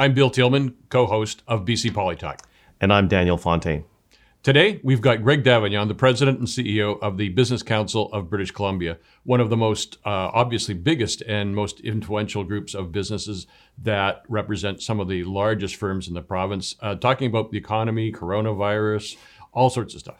I'm Bill Tieleman, co host of BC Polytalk. And I'm Daniel Fontaine. Today, we've got Greg D'Avignon, the president and CEO of the Business Council of British Columbia, one of the most uh, obviously biggest and most influential groups of businesses that represent some of the largest firms in the province, uh, talking about the economy, coronavirus, all sorts of stuff.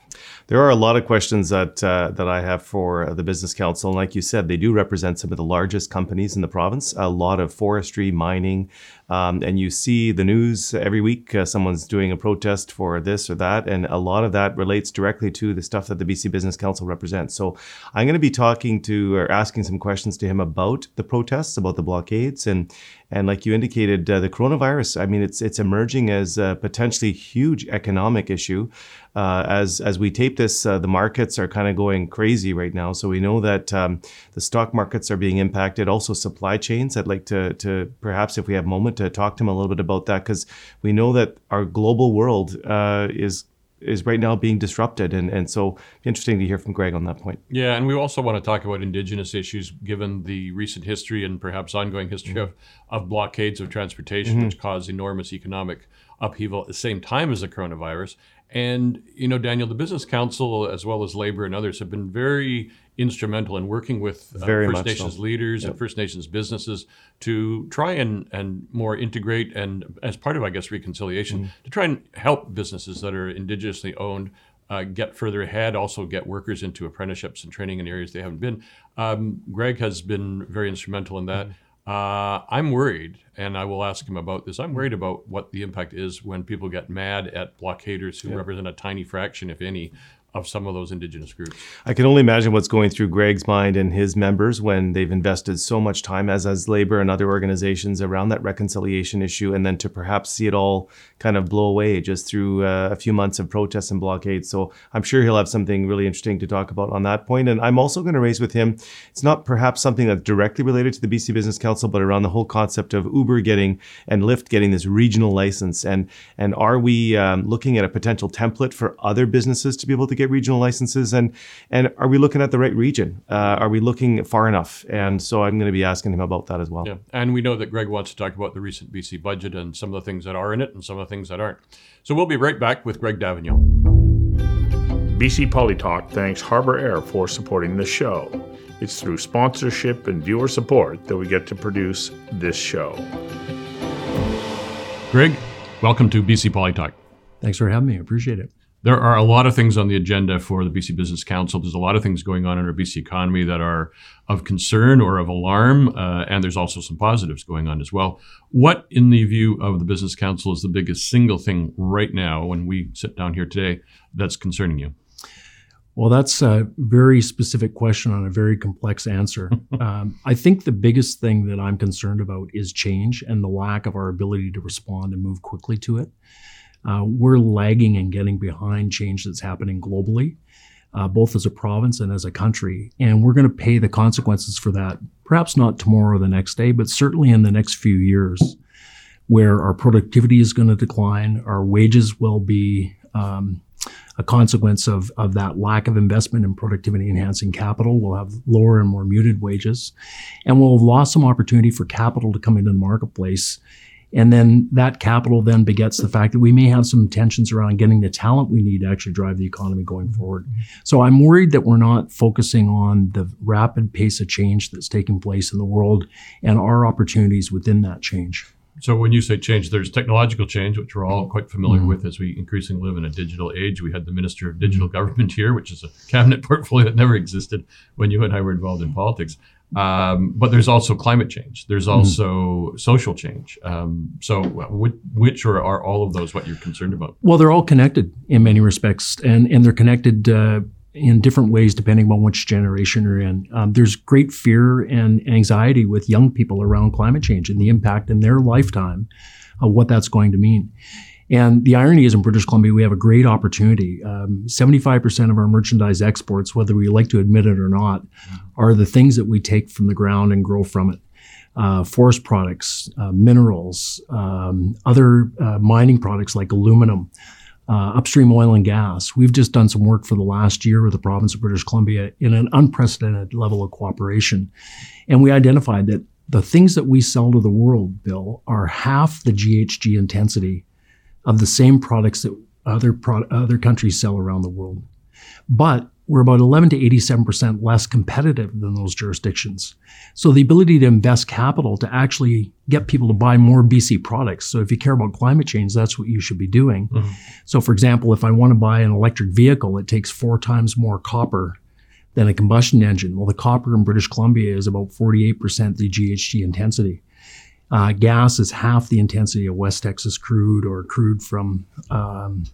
There are a lot of questions that uh, that I have for the Business Council, and like you said, they do represent some of the largest companies in the province. A lot of forestry, mining, um, and you see the news every week. Uh, someone's doing a protest for this or that, and a lot of that relates directly to the stuff that the BC Business Council represents. So I'm going to be talking to or asking some questions to him about the protests, about the blockades, and and like you indicated, uh, the coronavirus. I mean, it's it's emerging as a potentially huge economic issue. Uh, as as we tape this, uh, the markets are kind of going crazy right now. So we know that um, the stock markets are being impacted. Also, supply chains. I'd like to to perhaps, if we have moment, to talk to him a little bit about that because we know that our global world uh, is is right now being disrupted. And, and so interesting to hear from Greg on that point. Yeah, and we also want to talk about Indigenous issues given the recent history and perhaps ongoing history mm-hmm. of, of blockades of transportation, mm-hmm. which cause enormous economic upheaval at the same time as the coronavirus. And, you know, Daniel, the Business Council, as well as labor and others, have been very instrumental in working with uh, First Nations so. leaders yep. and First Nations businesses to try and, and more integrate and, as part of, I guess, reconciliation, mm. to try and help businesses that are Indigenously owned uh, get further ahead, also get workers into apprenticeships and training in areas they haven't been. Um, Greg has been very instrumental in that. Mm. Uh, I'm worried, and I will ask him about this. I'm worried about what the impact is when people get mad at blockaders who yep. represent a tiny fraction, if any, of some of those indigenous groups. I can only imagine what's going through Greg's mind and his members when they've invested so much time, as as labor and other organizations, around that reconciliation issue, and then to perhaps see it all kind of blow away just through uh, a few months of protests and blockades. So I'm sure he'll have something really interesting to talk about on that point. And I'm also going to raise with him, it's not perhaps something that's directly related to the BC Business Council, but around the whole concept of Uber getting and Lyft getting this regional license. And and are we um, looking at a potential template for other businesses to be able to get regional licenses? And and are we looking at the right region? Uh, are we looking far enough? And so I'm going to be asking him about that as well. Yeah, and we know that Greg wants to talk about the recent BC budget and some of the things that are in it and some of the things that aren't. So we'll be right back with Greg D'Avignon. BC Polytalk thanks Harbour Air for supporting the show. It's through sponsorship and viewer support that we get to produce this show. Greg, welcome to BC Polytalk. Thanks for having me. I appreciate it. There are a lot of things on the agenda for the BC Business Council. There's a lot of things going on in our BC economy that are of concern or of alarm, uh, and there's also some positives going on as well. What, in the view of the Business Council, is the biggest single thing right now when we sit down here today that's concerning you? Well, that's a very specific question on a very complex answer. um, I think the biggest thing that I'm concerned about is change and the lack of our ability to respond and move quickly to it. Uh, we're lagging and getting behind change that's happening globally, uh, both as a province and as a country. And we're going to pay the consequences for that, perhaps not tomorrow or the next day, but certainly in the next few years, where our productivity is going to decline, our wages will be. Um, a consequence of, of that lack of investment in productivity enhancing capital. We'll have lower and more muted wages. And we'll have lost some opportunity for capital to come into the marketplace and then that capital then begets the fact that we may have some tensions around getting the talent we need to actually drive the economy going forward. So I'm worried that we're not focusing on the rapid pace of change that's taking place in the world and our opportunities within that change. So when you say change, there's technological change, which we're all quite familiar mm-hmm. with as we increasingly live in a digital age. We had the Minister of Digital mm-hmm. Government here, which is a cabinet portfolio that never existed when you and I were involved in politics. Um, but there's also climate change. There's mm-hmm. also mm-hmm. social change. Um, so, which, which or are all of those what you're concerned about? Well, they're all connected in many respects, and and they're connected uh, in different ways depending on which generation you're in. Um, there's great fear and anxiety with young people around climate change and the impact in their lifetime of what that's going to mean. And the irony is in British Columbia, we have a great opportunity. Um, 75% of our merchandise exports, whether we like to admit it or not, are the things that we take from the ground and grow from it. Uh, forest products, uh, minerals, um, other uh, mining products like aluminum, uh, upstream oil and gas. We've just done some work for the last year with the province of British Columbia in an unprecedented level of cooperation. And we identified that the things that we sell to the world, Bill, are half the GHG intensity of the same products that other pro- other countries sell around the world. But we're about 11 to 87% less competitive than those jurisdictions. So the ability to invest capital to actually get people to buy more BC products. So if you care about climate change, that's what you should be doing. Mm-hmm. So for example, if I want to buy an electric vehicle, it takes four times more copper than a combustion engine. Well, the copper in British Columbia is about 48% the GHG intensity. Uh, gas is half the intensity of West Texas crude or crude from um,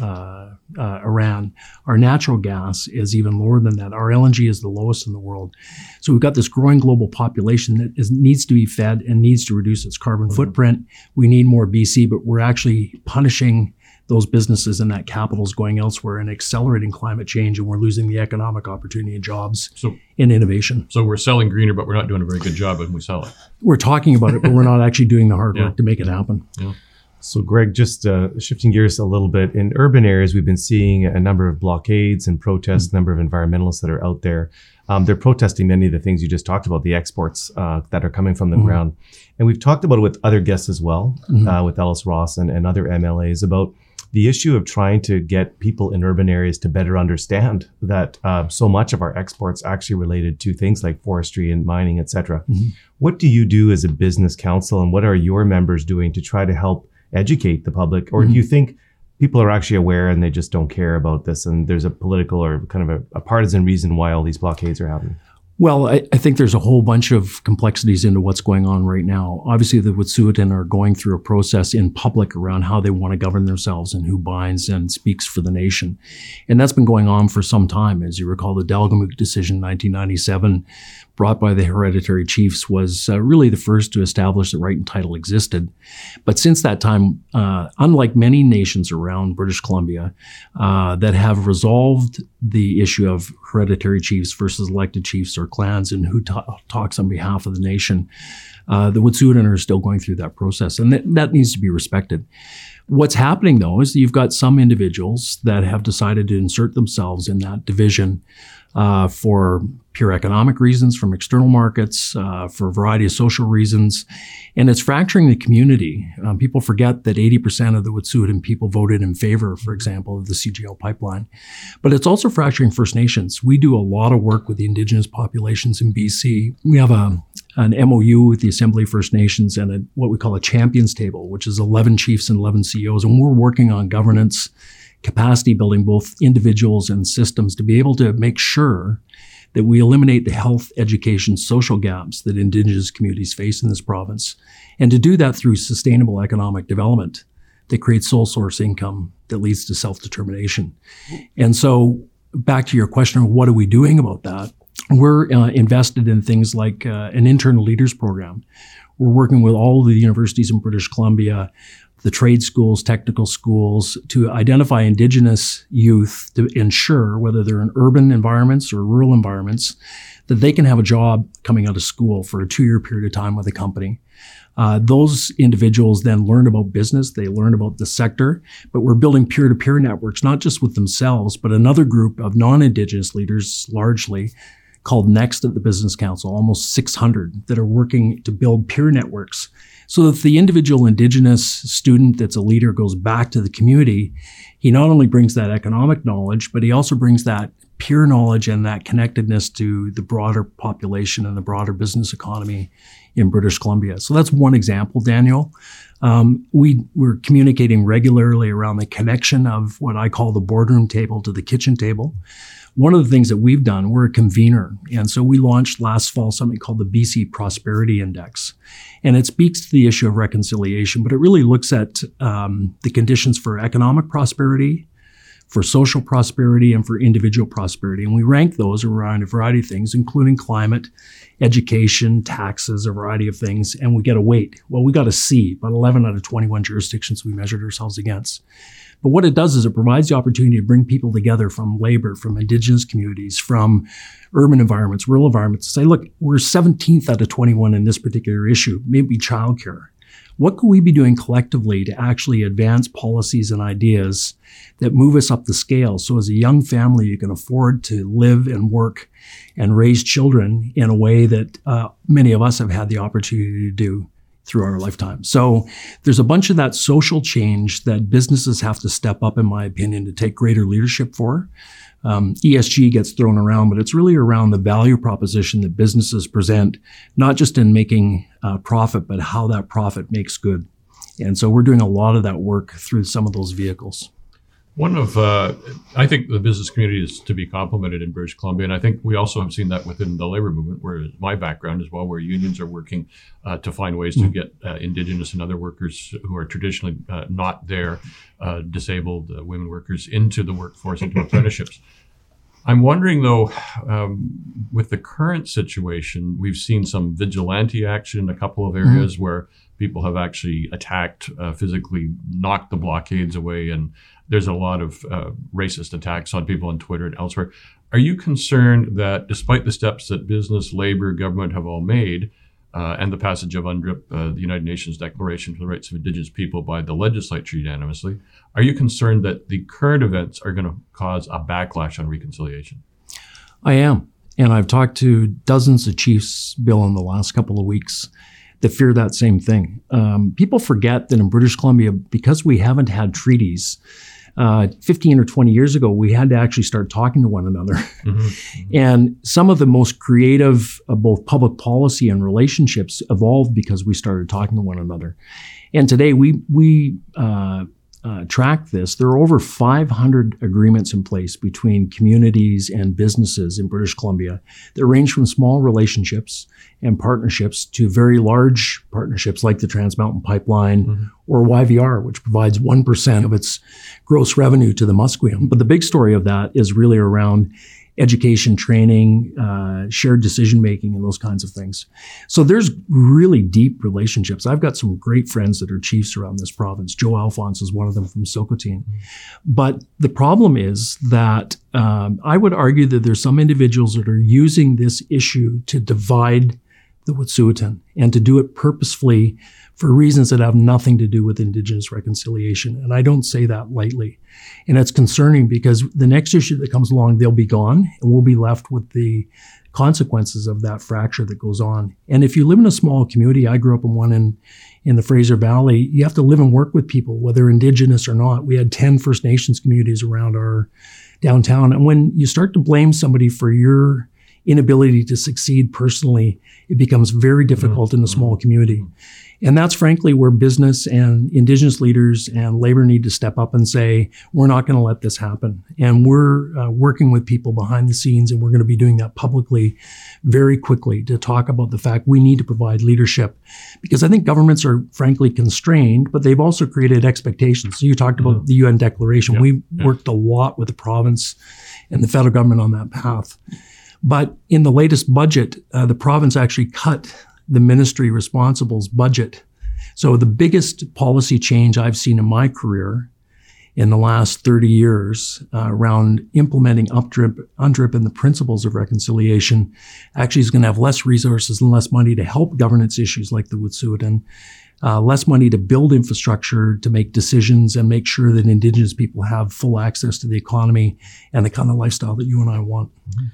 uh, uh, Iran. Our natural gas is even lower than that. Our LNG is the lowest in the world. So we've got this growing global population that is, needs to be fed and needs to reduce its carbon mm-hmm. footprint. We need more BC, but we're actually punishing those businesses and that capital is going elsewhere and accelerating climate change, and we're losing the economic opportunity and jobs so, in innovation. So we're selling greener, but we're not doing a very good job when we sell it. We're talking about it, but we're not actually doing the hard yeah. work to make it happen. Yeah. So, Greg, just uh, shifting gears a little bit, in urban areas, we've been seeing a number of blockades and protests, mm-hmm. number of environmentalists that are out there. Um, they're protesting many of the things you just talked about, the exports uh, that are coming from the mm-hmm. ground. And we've talked about it with other guests as well, mm-hmm. uh, with Ellis Ross and, and other MLAs about the issue of trying to get people in urban areas to better understand that uh, so much of our exports actually related to things like forestry and mining, et cetera. Mm-hmm. What do you do as a business council, and what are your members doing to try to help educate the public? Or mm-hmm. do you think people are actually aware and they just don't care about this and there's a political or kind of a, a partisan reason why all these blockades are happening? Well, I, I, think there's a whole bunch of complexities into what's going on right now. Obviously, the Wet'suwet'en are going through a process in public around how they want to govern themselves and who binds and speaks for the nation. And that's been going on for some time. As you recall, the Delgamuukw decision in 1997 brought by the hereditary chiefs was uh, really the first to establish that right and title existed. But since that time, uh, unlike many nations around British Columbia uh, that have resolved the issue of hereditary chiefs versus elected chiefs or clans and who talks on behalf of the nation, uh, the Wet'suwet'en are still going through that process, and that, that needs to be respected. What's happening though is that you've got some individuals that have decided to insert themselves in that division uh, for pure economic reasons, from external markets, uh, for a variety of social reasons. And it's fracturing the community. Um, people forget that 80% of the Wet'suwet'en people voted in favor, for example, of the CGL pipeline. But it's also fracturing First Nations. We do a lot of work with the Indigenous populations in BC. We have a, an MOU with the Assembly First Nations and a, what we call a champions table, which is 11 chiefs and 11 CEOs. And we're working on governance capacity building both individuals and systems to be able to make sure that we eliminate the health, education, social gaps that Indigenous communities face in this province, and to do that through sustainable economic development that creates sole source income that leads to self determination. And so, back to your question of what are we doing about that? We're uh, invested in things like uh, an internal leaders program. We're working with all the universities in British Columbia the trade schools, technical schools, to identify Indigenous youth to ensure, whether they're in urban environments or rural environments, that they can have a job coming out of school for a two year period of time with a company. Uh, those individuals then learn about business, they learn about the sector, but we're building peer to peer networks, not just with themselves, but another group of non Indigenous leaders largely called Next at the Business Council, almost 600 that are working to build peer networks so if the individual indigenous student that's a leader goes back to the community, he not only brings that economic knowledge, but he also brings that peer knowledge and that connectedness to the broader population and the broader business economy in British Columbia. So that's one example, Daniel. Um, we, we're communicating regularly around the connection of what I call the boardroom table to the kitchen table. One of the things that we've done, we're a convener. And so we launched last fall something called the BC Prosperity Index. And it speaks to the issue of reconciliation, but it really looks at um, the conditions for economic prosperity, for social prosperity, and for individual prosperity. And we rank those around a variety of things, including climate, education, taxes, a variety of things. And we get a weight. Well, we got a C, about 11 out of 21 jurisdictions we measured ourselves against. But what it does is it provides the opportunity to bring people together from labor, from indigenous communities, from urban environments, rural environments, to say, look, we're 17th out of 21 in this particular issue, maybe childcare. What could we be doing collectively to actually advance policies and ideas that move us up the scale? So as a young family, you can afford to live and work and raise children in a way that uh, many of us have had the opportunity to do through our lifetime. So there's a bunch of that social change that businesses have to step up, in my opinion, to take greater leadership for. Um, ESG gets thrown around, but it's really around the value proposition that businesses present, not just in making uh, profit, but how that profit makes good. And so we're doing a lot of that work through some of those vehicles. One of, uh, I think the business community is to be complimented in British Columbia, and I think we also have seen that within the labor movement, where my background as well, where unions are working uh, to find ways to get uh, Indigenous and other workers who are traditionally uh, not there, uh, disabled uh, women workers, into the workforce, into apprenticeships. I'm wondering though, um, with the current situation, we've seen some vigilante action in a couple of areas mm-hmm. where people have actually attacked, physically knocked the blockades away and there's a lot of uh, racist attacks on people on Twitter and elsewhere. Are you concerned that despite the steps that business, labor, government have all made, uh, and the passage of UNDRIP, uh, the United Nations Declaration for the Rights of Indigenous People, by the legislature unanimously, are you concerned that the current events are going to cause a backlash on reconciliation? I am. And I've talked to dozens of chiefs, Bill, in the last couple of weeks that fear that same thing. Um, people forget that in British Columbia, because we haven't had treaties, uh, 15 or 20 years ago, we had to actually start talking to one another. Mm-hmm. and some of the most creative, uh, both public policy and relationships, evolved because we started talking to one another. And today, we we uh, uh, track this, there are over 500 agreements in place between communities and businesses in British Columbia that range from small relationships and partnerships to very large partnerships like the Trans Mountain Pipeline mm-hmm. or YVR, which provides 1% of its gross revenue to the Musqueam. But the big story of that is really around education, training, uh, shared decision making, and those kinds of things. So there's really deep relationships. I've got some great friends that are chiefs around this province. Joe Alphonse is one of them from. Mm-hmm. But the problem is that um, I would argue that there's some individuals that are using this issue to divide the Wet'suwet'en and to do it purposefully for reasons that have nothing to do with Indigenous reconciliation. And I don't say that lightly. And it's concerning because the next issue that comes along, they'll be gone and we'll be left with the consequences of that fracture that goes on. And if you live in a small community, I grew up in one in, in the Fraser Valley, you have to live and work with people, whether Indigenous or not. We had 10 First Nations communities around our downtown. And when you start to blame somebody for your inability to succeed personally, it becomes very difficult mm-hmm. in a small community. Mm-hmm. And that's frankly where business and indigenous leaders and labor need to step up and say, we're not going to let this happen. And we're uh, working with people behind the scenes, and we're going to be doing that publicly very quickly to talk about the fact we need to provide leadership. Because I think governments are frankly constrained, but they've also created expectations. So you talked about mm-hmm. the UN Declaration. Yep. We yep. worked a lot with the province and the federal government on that path. But in the latest budget, uh, the province actually cut the ministry responsible's budget. So the biggest policy change I've seen in my career in the last 30 years uh, around implementing UPDRIP, UNDRIP and the principles of reconciliation actually is going to have less resources and less money to help governance issues like the Wet'suwet'en, uh, less money to build infrastructure to make decisions and make sure that Indigenous people have full access to the economy and the kind of lifestyle that you and I want. Mm-hmm.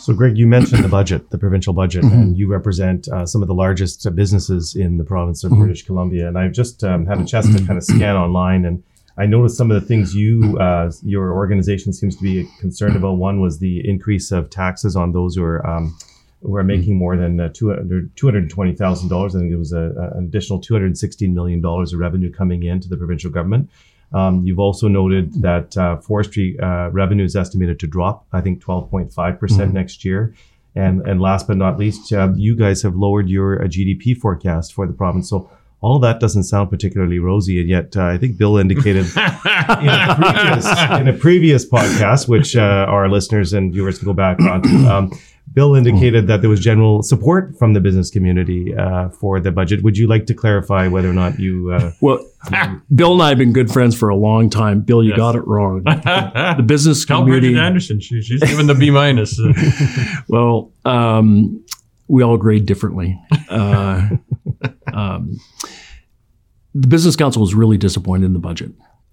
So, Greg, you mentioned the budget, the provincial budget, mm-hmm. and you represent uh, some of the largest businesses in the province of mm-hmm. British Columbia. And I've just um, had a chance to kind of scan online, and I noticed some of the things you, uh, your organization seems to be concerned about. One was the increase of taxes on those who are um, who are making more than uh, $220,000. I think it was a, an additional $216 million of revenue coming into the provincial government. Um, you've also noted that uh, forestry uh, revenue is estimated to drop, I think 12.5% mm-hmm. next year. And, and last but not least, uh, you guys have lowered your uh, GDP forecast for the province. So all that doesn't sound particularly rosy. And yet, uh, I think Bill indicated in, a previous, in, a previous, podcast, which uh, our listeners and viewers can go back on, um, Bill indicated that there was general support from the business community uh, for the budget. Would you like to clarify whether or not you? Uh, well, Bill and I have been good friends for a long time. Bill, you yes. got it wrong. The, the business Tell community. Bridgitte Anderson, she, she's given the B minus. well, um, we all grade differently. Uh, um, the Business Council was really disappointed in the budget.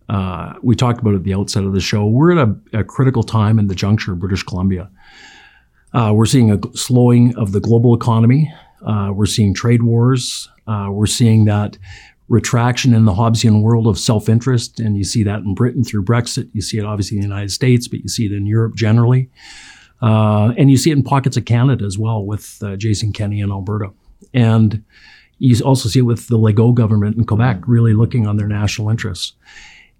Uh, we talked about it at the outset of the show. We're at a, a critical time in the juncture of British Columbia. Uh, we're seeing a slowing of the global economy. Uh, we're seeing trade wars. Uh, we're seeing that retraction in the Hobbesian world of self interest. And you see that in Britain through Brexit. You see it obviously in the United States, but you see it in Europe generally. Uh, and you see it in pockets of Canada as well with uh, Jason Kenney in Alberta. And you also see it with the Legault government in Quebec really looking on their national interests.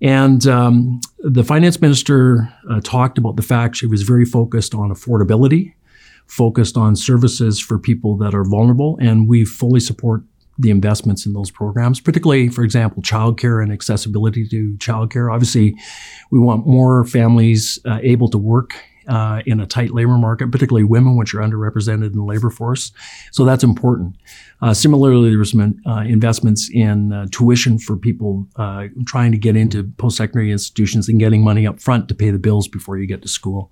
And um, the finance minister uh, talked about the fact she was very focused on affordability, focused on services for people that are vulnerable, and we fully support the investments in those programs, particularly, for example, childcare and accessibility to childcare. Obviously, we want more families uh, able to work uh, in a tight labor market, particularly women, which are underrepresented in the labor force. So that's important. Uh, similarly, there's been uh, investments in uh, tuition for people uh, trying to get into post-secondary institutions and getting money up front to pay the bills before you get to school.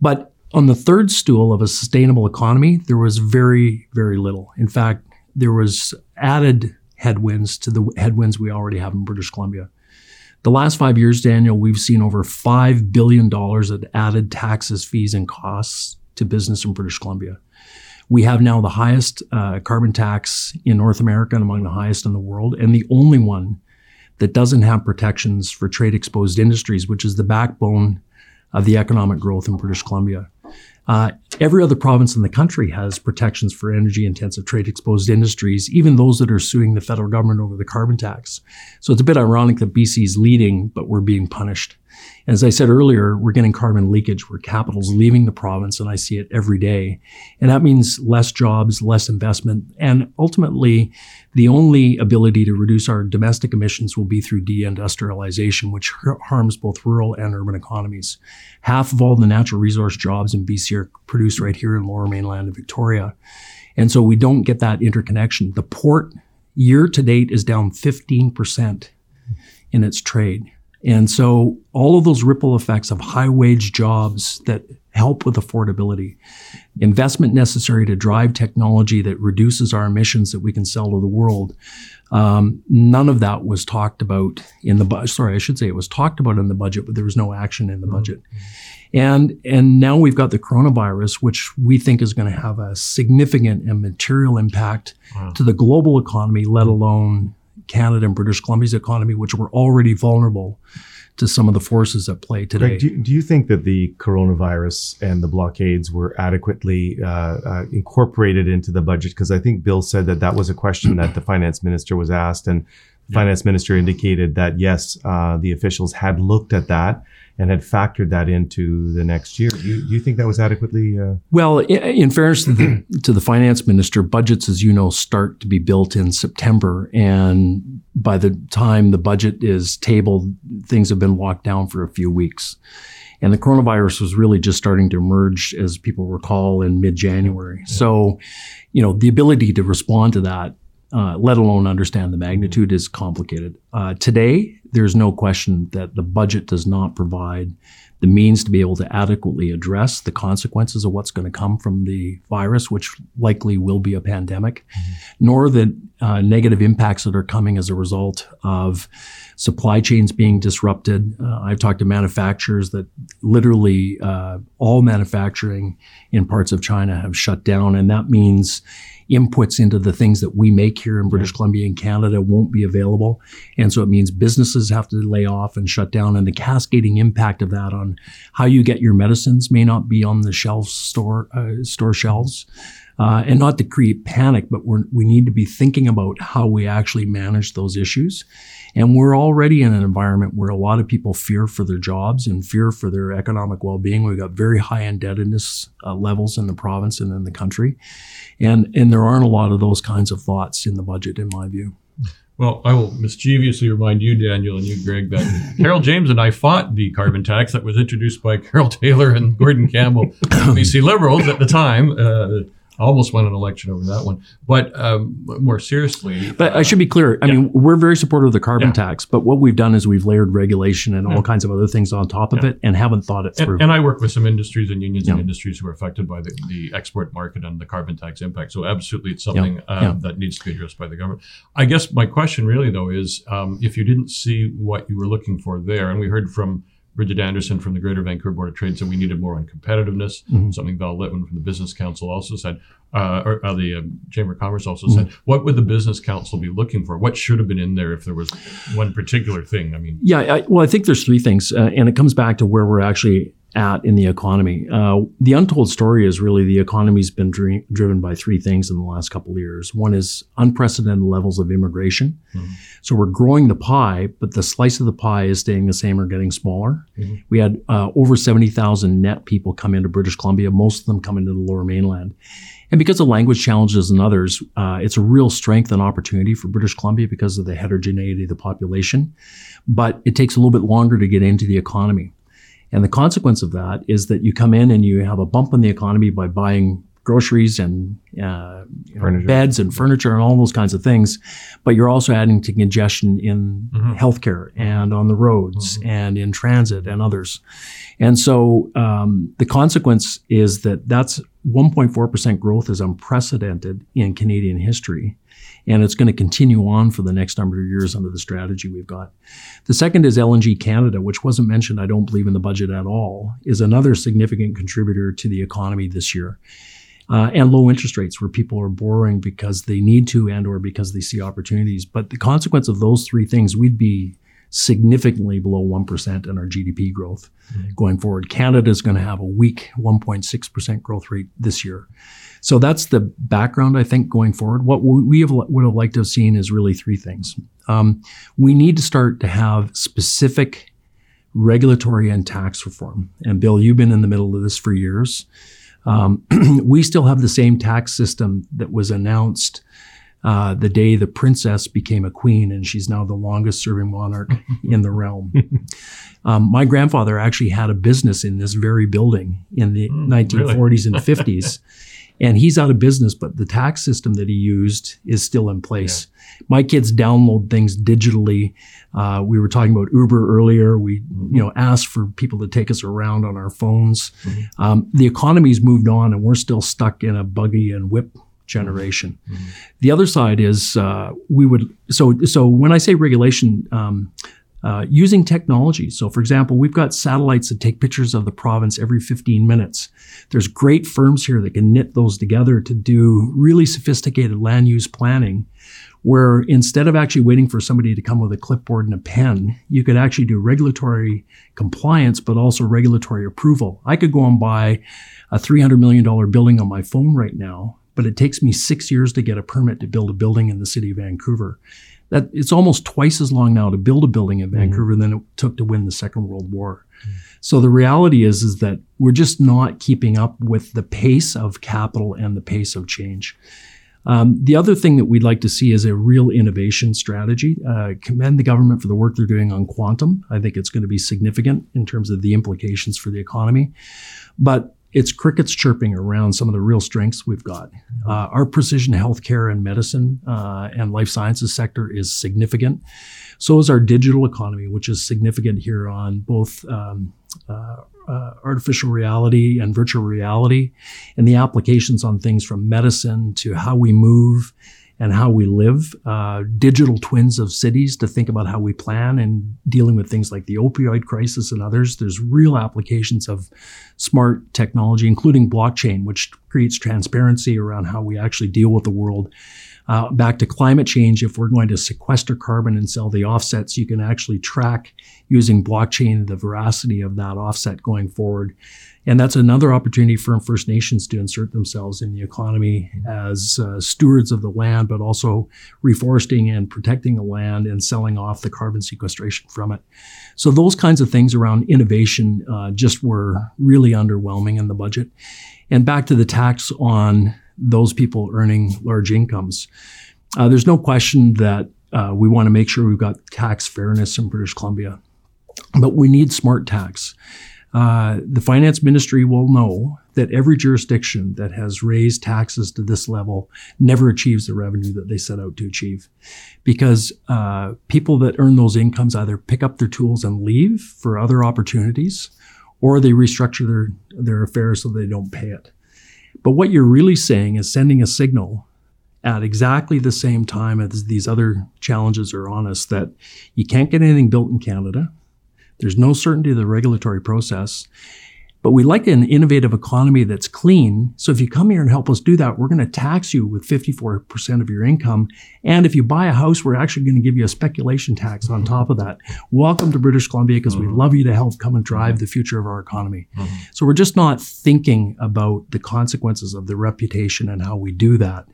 But on the third stool of a sustainable economy, there was very, very little. In fact, there was added headwinds to the headwinds we already have in British Columbia. The last five years, Daniel, we've seen over $5 billion of added taxes, fees, and costs to business in British Columbia. We have now the highest uh, carbon tax in North America and among the highest in the world, and the only one that doesn't have protections for trade exposed industries, which is the backbone of the economic growth in British Columbia. Uh, every other province in the country has protections for energy intensive trade exposed industries, even those that are suing the federal government over the carbon tax. So it's a bit ironic that BC is leading, but we're being punished. As I said earlier, we're getting carbon leakage where capital's leaving the province, and I see it every day. And that means less jobs, less investment, and ultimately, the only ability to reduce our domestic emissions will be through deindustrialization, which harms both rural and urban economies. Half of all the natural resource jobs in BC are produced right here in Lower Mainland and Victoria. And so we don't get that interconnection. The port year to date is down 15% in its trade. And so all of those ripple effects of high wage jobs that help with affordability, investment necessary to drive technology that reduces our emissions that we can sell to the world. Um, none of that was talked about in the budget. Sorry, I should say it was talked about in the budget, but there was no action in the mm-hmm. budget. And and now we've got the coronavirus, which we think is going to have a significant and material impact wow. to the global economy, let alone Canada and British Columbia's economy, which were already vulnerable to some of the forces at play today. Greg, do, do, you think that the coronavirus and the blockades were adequately uh, uh, incorporated into the budget? Because I think Bill said that that was a question that the finance minister was asked, and. Finance minister indicated that yes, uh, the officials had looked at that and had factored that into the next year. Do you, do you think that was adequately? Uh... Well, in, fairness to the, to the finance minister, budgets, as you know, start to be built in September. And by the time the budget is tabled, things have been locked down for a few weeks. And the coronavirus was really just starting to emerge, as people recall, in mid January. Yeah. So, you know, the ability to respond to that uh, let alone understand the magnitude, is complicated. Uh, today, there's no question that the budget does not provide the means to be able to adequately address the consequences of what's going to come from the virus, which likely will be a pandemic, mm-hmm. nor the uh, negative impacts that are coming as a result of supply chains being disrupted. Uh, I've talked to manufacturers that literally uh, all manufacturing in parts of China have shut down, and that means inputs into the things that we make here in British Columbia and Canada won't be available. And so it means businesses have to lay off and shut down. And the cascading impact of that on how you get your medicines may not be on the shelf store, uh, store shelves. Uh, and not to create panic, but we need to be thinking about how we actually manage those issues. And we're already in an environment where a lot of people fear for their jobs and fear for their economic well being. We've got very high indebtedness uh, levels in the province and in the country. And, and there aren't a lot of those kinds of thoughts in the budget, in my view. Well, I will mischievously remind you, Daniel, and you, Greg, that Carole James and I fought the carbon tax that was introduced by Carole Taylor and Gordon Campbell, BC Liberals at the time. Uh, almost won an election over that one. But um, more seriously, but I should be clear. I yeah. mean, we're very supportive of the carbon Yeah. tax, but what we've done is we've layered regulation and all kinds of other things on top of Yeah. it and haven't thought it through. And, and I work with some industries and unions and industries who are affected by the, the export market and the carbon tax impact. So absolutely, it's something um, Yeah. that needs to be addressed by the government. I guess my question really though is, um, if you didn't see what you were looking for there, and we heard from Bridgitte Anderson from the Greater Vancouver Board of Trade said we needed more on competitiveness. Mhm. Something Val Litwin from the Business Council also said, uh, or uh, the um, Chamber of Commerce also Mm-hmm. said. What would the Business Council be looking for? What should have been in there if there was one particular thing? I mean, Yeah, I, well, I think there's three things, uh, and it comes back to where we're actually at in the economy. Uh, the untold story is really the economy's been dri- driven by three things in the last couple of years. One is unprecedented levels of immigration. Mhm. So we're growing the pie, but the slice of the pie is staying the same or getting smaller. Mhm. We had uh, over 70,000 net people come into British Columbia, most of them come into the lower mainland. And because of language challenges and others, uh, it's a real strength and opportunity for British Columbia because of the heterogeneity of the population. But it takes a little bit longer to get into the economy. And the consequence of that is that you come in and you have a bump in the economy by buying groceries and uh, you know, beds and furniture and all those kinds of things. But you're also adding to congestion in Mhm. healthcare and on the roads Mhm. and in transit and others. And so um, the consequence is that that's 1.4% growth is unprecedented in Canadian history. And it's going to continue on for the next number of years under the strategy we've got. The second is LNG Canada, which wasn't mentioned, I don't believe, in the budget at all, is another significant contributor to the economy this year. Uh, and low interest rates where people are borrowing because they need to and or because they see opportunities. But the consequence of those three things, we'd be significantly below 1% in our GDP growth going forward. Canada is going to have a weak 1.6% growth rate this year. So that's the background, I think, going forward. What we have, would have liked to have seen is really three things. Um, we need to start to have specific regulatory and tax reform. And Bill, you've been in the middle of this for years. Um, we still have the same tax system that was announced uh, the day the princess became a queen, and she's now the longest serving monarch in the realm. Um, my grandfather actually had a business in this very building in the Mm, 1940s and 50s. And he's out of business, but the tax system that he used is still in place. My kids download things digitally. Uh, we were talking about Uber earlier. We, you know, asked for people to take us around on our phones. Mhm. Um, the economy's moved on, and we're still stuck in a buggy and whip generation. Mhm. The other side is uh, we would so so when I say regulation. Um, uh, using technology. So, for example, we've got satellites that take pictures of the province every 15 minutes. There's great firms here that can knit those together to do really sophisticated land use planning, where instead of actually waiting for somebody to come with a clipboard and a pen, you could actually do regulatory compliance, but also regulatory approval. I could go and buy a $300 million building on my phone right now, but it takes me six years to get a permit to build a building in the city of Vancouver that it's almost twice as long now to build a building in Vancouver than it took to win the Second World War. So the reality is is that we're just not keeping up with the pace of capital and the pace of change. Um, the other thing that we'd like to see is a real innovation strategy. Uh, commend the government for the work they're doing on quantum. I think it's going to be significant in terms of the implications for the economy. But it's crickets chirping around some of the real strengths we've got. Uh, our precision healthcare and medicine uh, and life sciences sector is significant. So is our digital economy, which is significant here on both um, uh, uh, artificial reality and virtual reality, and the applications on things from medicine to how we move and how we live, uh, digital twins of cities to think about how we plan and dealing with things like the opioid crisis and others. There's real applications of smart technology, including blockchain, which creates transparency around how we actually deal with the world. Uh, back to climate change, if we're going to sequester carbon and sell the offsets, you can actually track using blockchain the veracity of that offset going forward. And that's another opportunity for First Nations to insert themselves in the economy as uh, stewards of the land, but also reforesting and protecting the land and selling off the carbon sequestration from it. So those kinds of things around innovation uh, just were really underwhelming in the budget. And back to the tax on those people earning large incomes. Uh, there's no question that uh, we want to make sure we've got tax fairness in British Columbia, but we need smart tax. uh, the finance ministry will know that every jurisdiction that has raised taxes to this level never achieves the revenue that they set out to achieve. Because uh, people that earn those incomes either pick up their tools and leave for other opportunities, or they restructure their, their affairs so they don't pay it. But what you're really saying is sending a signal at exactly the same time as these other challenges are on us that you can't get anything built in Canada. There's no certainty of the regulatory process. But we like an innovative economy that's clean. So if you come here and help us do that, we're going to tax you with 54% of your income. And if you buy a house, we're actually going to give you a speculation tax on top of that. Welcome to British Columbia because mm-hmm. we love you to help come and drive the future of our economy. Mm-hmm. So we're just not thinking about the consequences of the reputation and how we do that.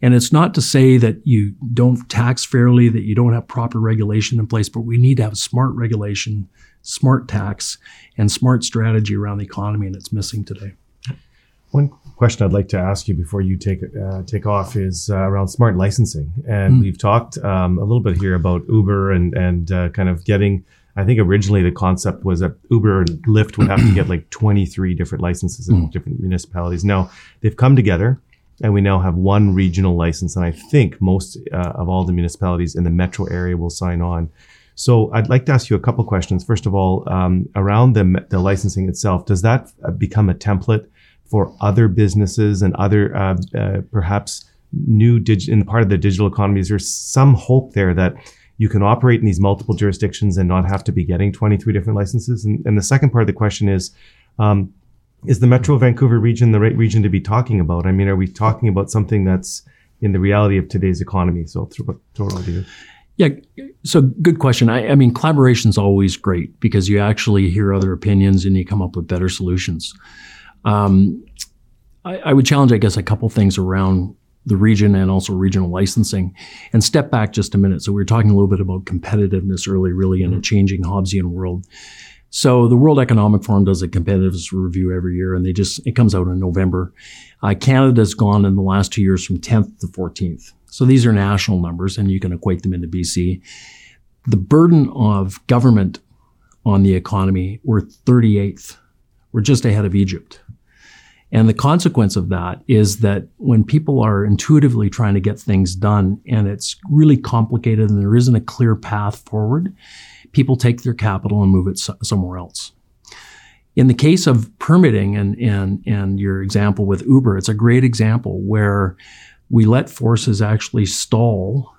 And it's not to say that you don't tax fairly, that you don't have proper regulation in place, but we need to have smart regulation, smart tax, and smart strategy around the economy, and it's missing today. One question I'd like to ask you before you take uh, take off is uh, around smart licensing, and mm. we've talked um, a little bit here about Uber and and uh, kind of getting. I think originally the concept was that Uber and Lyft would have to get like 23 different licenses in mm. different municipalities. Now they've come together and we now have one regional license. And I think most uh, of all the municipalities in the metro area will sign on. So I'd like to ask you a couple questions. First of all, um, around the, the licensing itself, does that uh, become a template for other businesses and other uh, uh, perhaps new dig- in part of the digital economy? Is there some hope there that you can operate in these multiple jurisdictions and not have to be getting 23 different licenses? And, and the second part of the question is, um, is the Metro Vancouver region the right region to be talking about? I mean, are we talking about something that's in the reality of today's economy? So throw, throw it to you. Yeah, so good question. I, I mean, collaboration is always great because you actually hear other opinions and you come up with better solutions. Um, I, I would challenge, I guess, a couple things around the region and also regional licensing. And step back just a minute. So we were talking a little bit about competitiveness early, really in a changing Hobbesian world. So the World Economic Forum does a competitiveness review every year, and they just it comes out in November. Uh, Canada's gone in the last two years from 10th to 14th. So these are national numbers, and you can equate them into BC. The burden of government on the economy, we're 38th. We're just ahead of Egypt. And the consequence of that is that when people are intuitively trying to get things done and it's really complicated and there isn't a clear path forward, people take their capital and move it so- somewhere else. In the case of permitting and, and, and your example with Uber, it's a great example where we let forces actually stall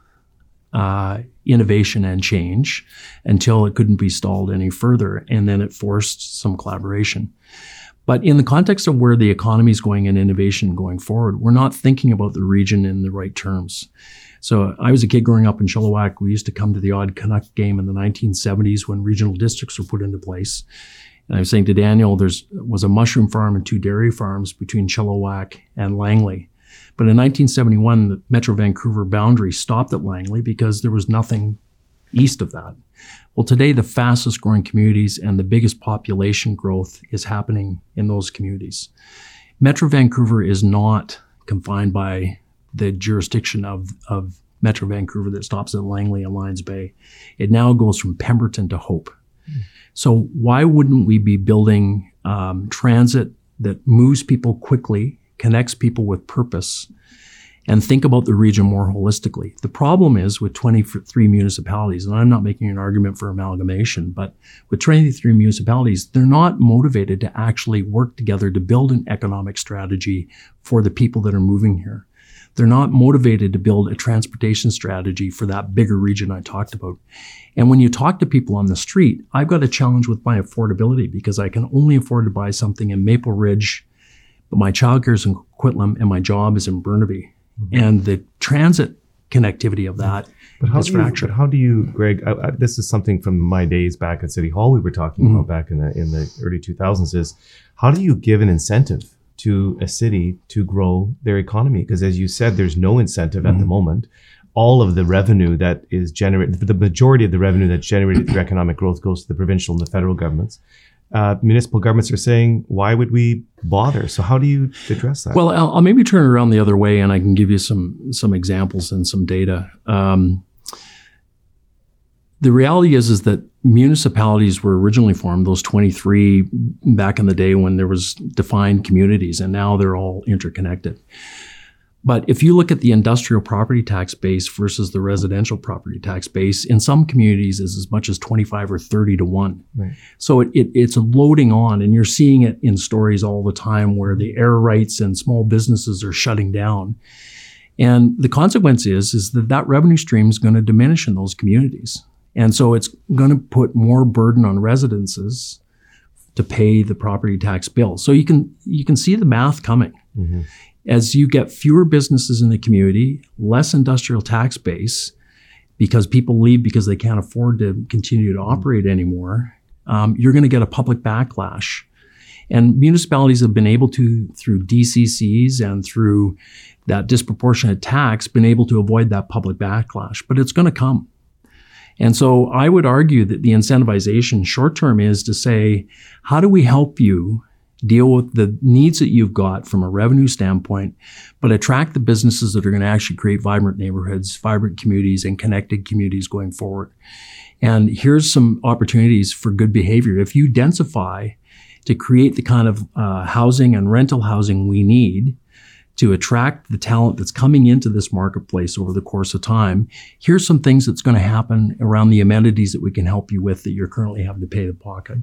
uh, innovation and change until it couldn't be stalled any further. And then it forced some collaboration. But in the context of where the economy is going and innovation going forward, we're not thinking about the region in the right terms. So I was a kid growing up in Chilliwack. We used to come to the odd Canuck game in the 1970s when regional districts were put into place. And I was saying to Daniel, there was a mushroom farm and two dairy farms between Chilliwack and Langley. But in 1971, the Metro Vancouver boundary stopped at Langley because there was nothing east of that. Well, today, the fastest growing communities and the biggest population growth is happening in those communities. Metro Vancouver is not confined by the jurisdiction of, of Metro Vancouver that stops at Langley and Lions Bay. It now goes from Pemberton to Hope. So why wouldn't we be building um, transit that moves people quickly, connects people with purpose, and think about the region more holistically? The problem is with 23 municipalities, and I'm not making an argument for amalgamation, but with 23 municipalities, they're not motivated to actually work together to build an economic strategy for the people that are moving here. They're not motivated to build a transportation strategy for that bigger region I talked about. And when you talk to people on the street, I've got a challenge with my affordability because I can only afford to buy something in Maple Ridge, but my childcare is in Coquitlam and my job is in Burnaby. Mm-hmm. And the transit connectivity of that but how, do you, but how do you, Greg? I, I, this is something from my days back at City Hall we were talking mm-hmm. about back in the in the early 2000s. Is how do you give an incentive to a city to grow their economy. Because as you said, there's no incentive mm-hmm. at the mm-hmm. moment. All of the revenue that is generated, the majority of the revenue that's generated through economic growth goes to the provincial and the federal governments. Uh, municipal governments are saying, why would we bother? So how do you address that? Well, I'll, I'll, maybe turn it around the other way, and I can give you some some examples and some data. Um, the reality is is that municipalities were originally formed those 23 back in the day when there was defined communities and now they're all interconnected but if you look at the industrial property tax base versus the residential property tax base in some communities is as much as 25 or 30 to 1 Right. so it, it, it's loading on and you're seeing it in stories all the time where the air rights and small businesses are shutting down and the consequence is is that that revenue stream is going to diminish in those communities and so it's going to put more burden on residences to pay the property tax bill. So you can you can see the math coming. Mhm. As you get fewer businesses in the community, less industrial tax base, because people leave because they can't afford to continue to operate anymore, um, you're going to get a public backlash. And municipalities have been able to, through DCCs and through that disproportionate tax, been able to avoid that public backlash. But it's going to come. And so I would argue that the incentivization short term is to say, how do we help you deal with the needs that you've got from a revenue standpoint, but attract the businesses that are going to actually create vibrant neighborhoods, vibrant communities, and connected communities going forward? And here's some opportunities for good behavior. If you densify to create the kind of uh, housing and rental housing we need, to attract the talent that's coming into this marketplace over the course of time, here's some things that's going to happen around the amenities that we can help you with that you're currently having to pay the pocket.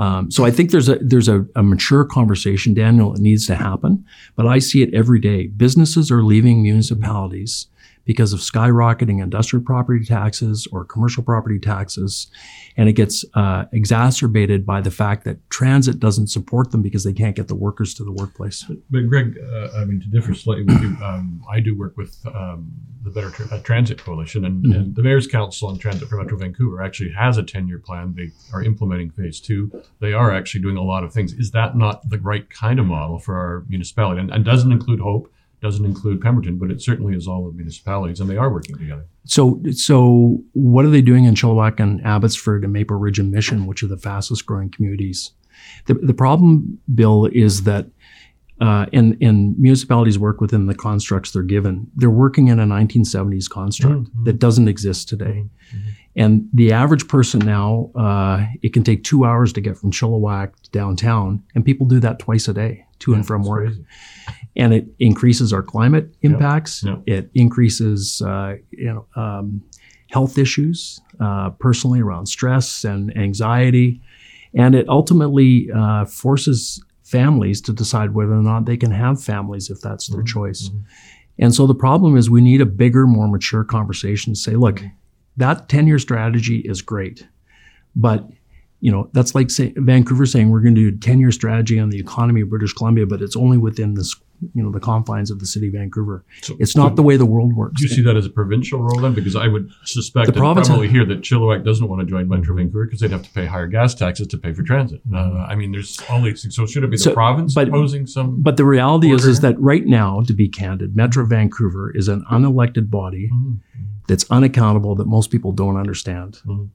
Um, so I think there's a there's a, a mature conversation, Daniel, that needs to happen. But I see it every day. Businesses are leaving municipalities because of skyrocketing industrial property taxes or commercial property taxes. And it gets uh, exacerbated by the fact that transit doesn't support them because they can't get the workers to the workplace. But Greg, uh, I mean, to differ slightly with you, um, I do work with um, the Better uh, Transit Coalition, and, Mhm. and the Mayor's Council on Transit for Metro Vancouver actually has a 10 year plan. They are implementing phase two. They are actually doing a lot of things. Is that not the right kind of model for our municipality? And, and doesn't include Hope, doesn't include Pemberton, but it certainly is all the municipalities, and they are working together. So, so what are they doing in Chilliwack and Abbotsford and Maple Ridge and Mission, which are the fastest growing communities? The, the problem, Bill, is that uh, and, and municipalities work within the constructs they're given. They're working in a 1970s construct Mhm. that doesn't exist today. Mhm. And the average person now, uh, it can take two hours to get from Chilliwack to downtown, and people do that twice a day, to and from work crazy. and it increases our climate impacts. Yep. It increases, uh, you know, um, health issues uh, personally around stress and anxiety, and it ultimately uh, forces families to decide whether or not they can have families if that's their Mhm. choice. Mhm. And so the problem is we need a bigger, more mature conversation to say, look, Mm-hmm. that 10-year strategy is great, but you know, that's like say, Vancouver saying we're going to do a 10-year strategy on the economy of British Columbia, but it's only within this, you know, the confines of the city of Vancouver. So- It's not the way the world works. Do you see that as a provincial role then? Because I would suspect The that province probably has- here that Chilliwack doesn't want to join Metro Vancouver because they'd have to pay higher gas taxes to pay for transit. Uh, I mean, there's all these things. So should it be the province but- posing some? But the reality is, Order. is that right now, to be candid, Metro Vancouver is an unelected body Mhm. that's unaccountable that most people don't understand. Mhm.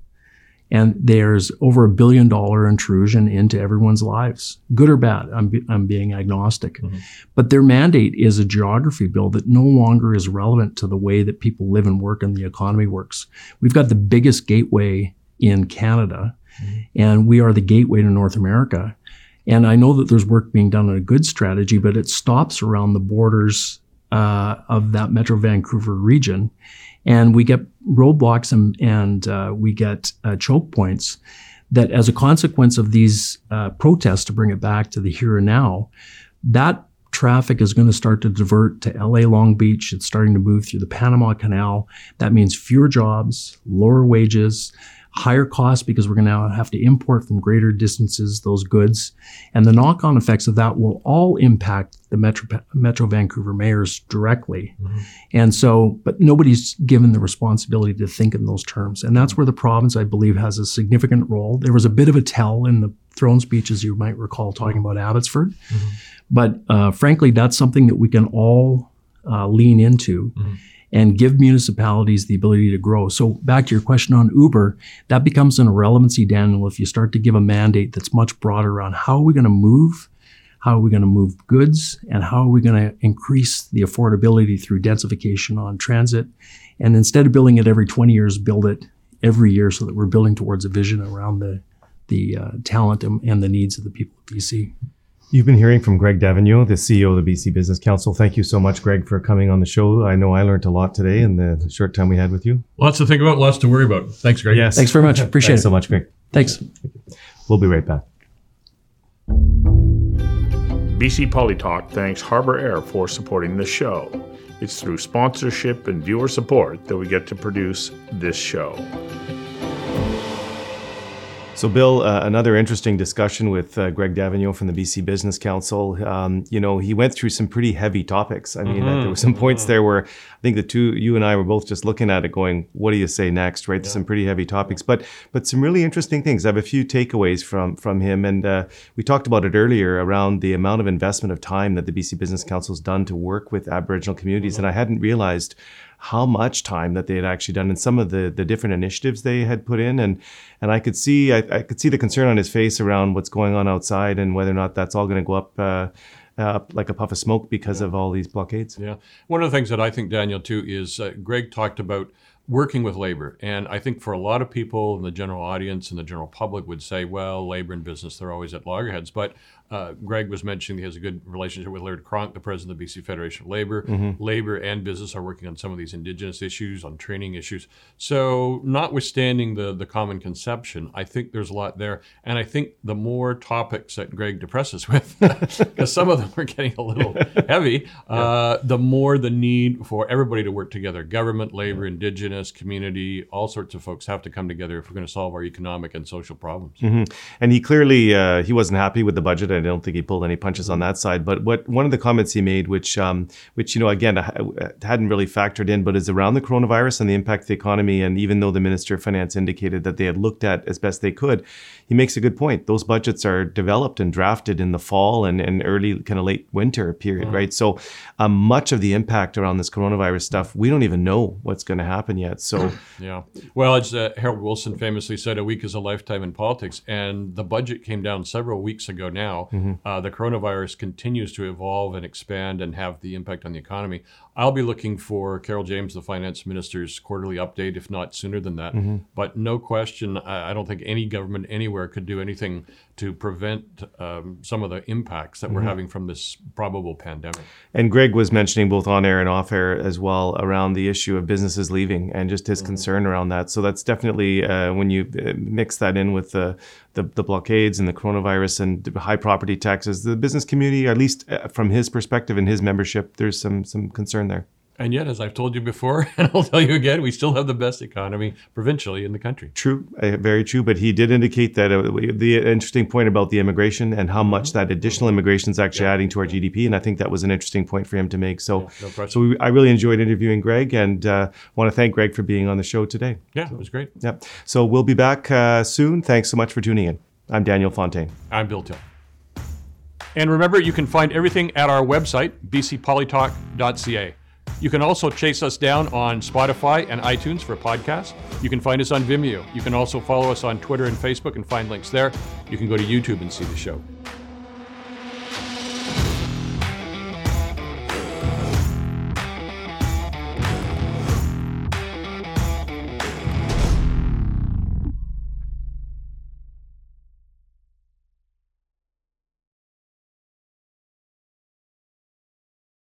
And there's over a billion dollar intrusion into everyone's lives, good or bad. I'm, be, I'm being agnostic. Mhm. But their mandate is a geography bill that no longer is relevant to the way that people live and work and the economy works. We've got the biggest gateway in Canada, Mhm. and we are the gateway to North America. And I know that there's work being done on a good strategy, but it stops around the borders uh, of that Metro Vancouver region. And we get roadblocks and, and uh, we get uh, choke points that, as a consequence of these uh, protests, to bring it back to the here and now, that traffic is going to start to divert to LA Long Beach. It's starting to move through the Panama Canal. That means fewer jobs, lower wages, higher costs because we're going to have to import from greater distances those goods. And the knock on effects of that will all impact the Metro, Metro Vancouver mayors directly. Mhm. And so, but nobody's given the responsibility to think in those terms. And that's where the province, I believe, has a significant role. There was a bit of a tell in the throne speech, as you might recall, talking about Abbotsford. Mhm. But uh, frankly, that's something that we can all uh, lean into Mhm. And give municipalities the ability to grow. So, back to your question on Uber, that becomes an irrelevancy, Daniel, if you start to give a mandate that's much broader on how are we going to move, how are we going to move goods, and how are we going to increase the affordability through densification on transit. And instead of building it every 20 years, build it every year so that we're building towards a vision around the the uh, talent and, and, the needs of the people of BC. You've been hearing from Greg D'Avignon, the CEO of the BC Business Council. Thank you so much, Greg, for coming on the show. I know I learned a lot today in the short time we had with you. Lots to think about, lots to worry about. Thanks, Greg. Yes. Thanks very much. Appreciate Thanks it. so much, Greg. Thanks. We'll be right back. BC Polytalk thanks Harbour Air for supporting the show. It's through sponsorship and viewer support that we get to produce this show. So, Bill, uh, another interesting discussion with uh, Greg D'Avignon from the BC Business Council. Um, you know, he went through some pretty heavy topics. I mean, mm-hmm. there were some points there where I think the two, you and I were both just looking at it going, what do you say next, right? Yeah. Some pretty heavy topics, but but some really interesting things. I have a few takeaways from from him. And uh, we talked about it earlier around the amount of investment of time that the BC Business Council has done to work with Aboriginal communities. Mm-hmm. And I hadn't realized how much time that they had actually done and some of the the different initiatives they had put in and and I could see I, I could see the concern on his face around what's going on outside and whether or not that's all going to go up uh, uh, like a puff of smoke because yeah. of all these blockades. Yeah, one of the things that I think Daniel too is uh, Greg talked about working with labor. And I think for a lot of people in the general audience and the general public would say, well, labor and business, they're always at loggerheads. But uh, Greg was mentioning he has a good relationship with Laird Cronk, the president of the BC Federation of Labor. Mm-hmm. Labor and business are working on some of these Indigenous issues, on training issues. So, notwithstanding the, the common conception, I think there's a lot there. And I think the more topics that Greg depresses with, because some of them are getting a little heavy, uh, the more the need for everybody to work together government, labor, Indigenous, community, all sorts of folks have to come together if we're going to solve our economic and social problems. Mm-hmm. And he clearly uh, he wasn't happy with the budget don't think he pulled any punches on that side. But what one of the comments he made, which um, which you know again hadn't really factored in, but is around the coronavirus and the impact of the economy. And even though the Minister of Finance indicated that they had looked at as best they could, he makes a good point. Those budgets are developed and drafted in the fall and, and early kind of late winter period, mm-hmm. right? So um, much of the impact around this coronavirus stuff, we don't even know what's going to happen yet. So yeah, well, as uh, Harold Wilson famously said, a week is a lifetime in politics, and the budget came down several weeks ago now. Mm-hmm. Uh, the coronavirus continues to evolve and expand and have the impact on the economy. I'll be looking for Carole James, the finance minister's quarterly update, if not sooner than that. Mm-hmm. But no question, I, don't think any government anywhere could do anything to prevent um, some of the impacts that mm-hmm. we're having from this probable pandemic. And Greg was mentioning both on air and off air as well around the issue of businesses leaving and just his mm-hmm. concern around that. So that's definitely uh, when you uh, mix that in with the, the, the blockades and the coronavirus and high property taxes, the business community, at least uh, from his perspective and his membership, there's some some concern there. And yet, as I've told you before, and I'll tell you again, we still have the best economy provincially in the country. True, uh, very true. But he did indicate that uh, the interesting point about the immigration and how much that additional immigration is actually yeah. adding to our GDP, and I think that was an interesting point for him to make. So, yeah, no so we, I really enjoyed interviewing Greg, and uh, want to thank Greg for being on the show today. Yeah, it was great. Yeah. So we'll be back uh, soon. Thanks so much for tuning in. I'm Daniel Fontaine. I'm Bill Till. And remember, you can find everything at our website, bcpolytalk.ca. You can also chase us down on Spotify and iTunes for podcasts. You can find us on Vimeo. You can also follow us on Twitter and Facebook and find links there. You can go to YouTube and see the show.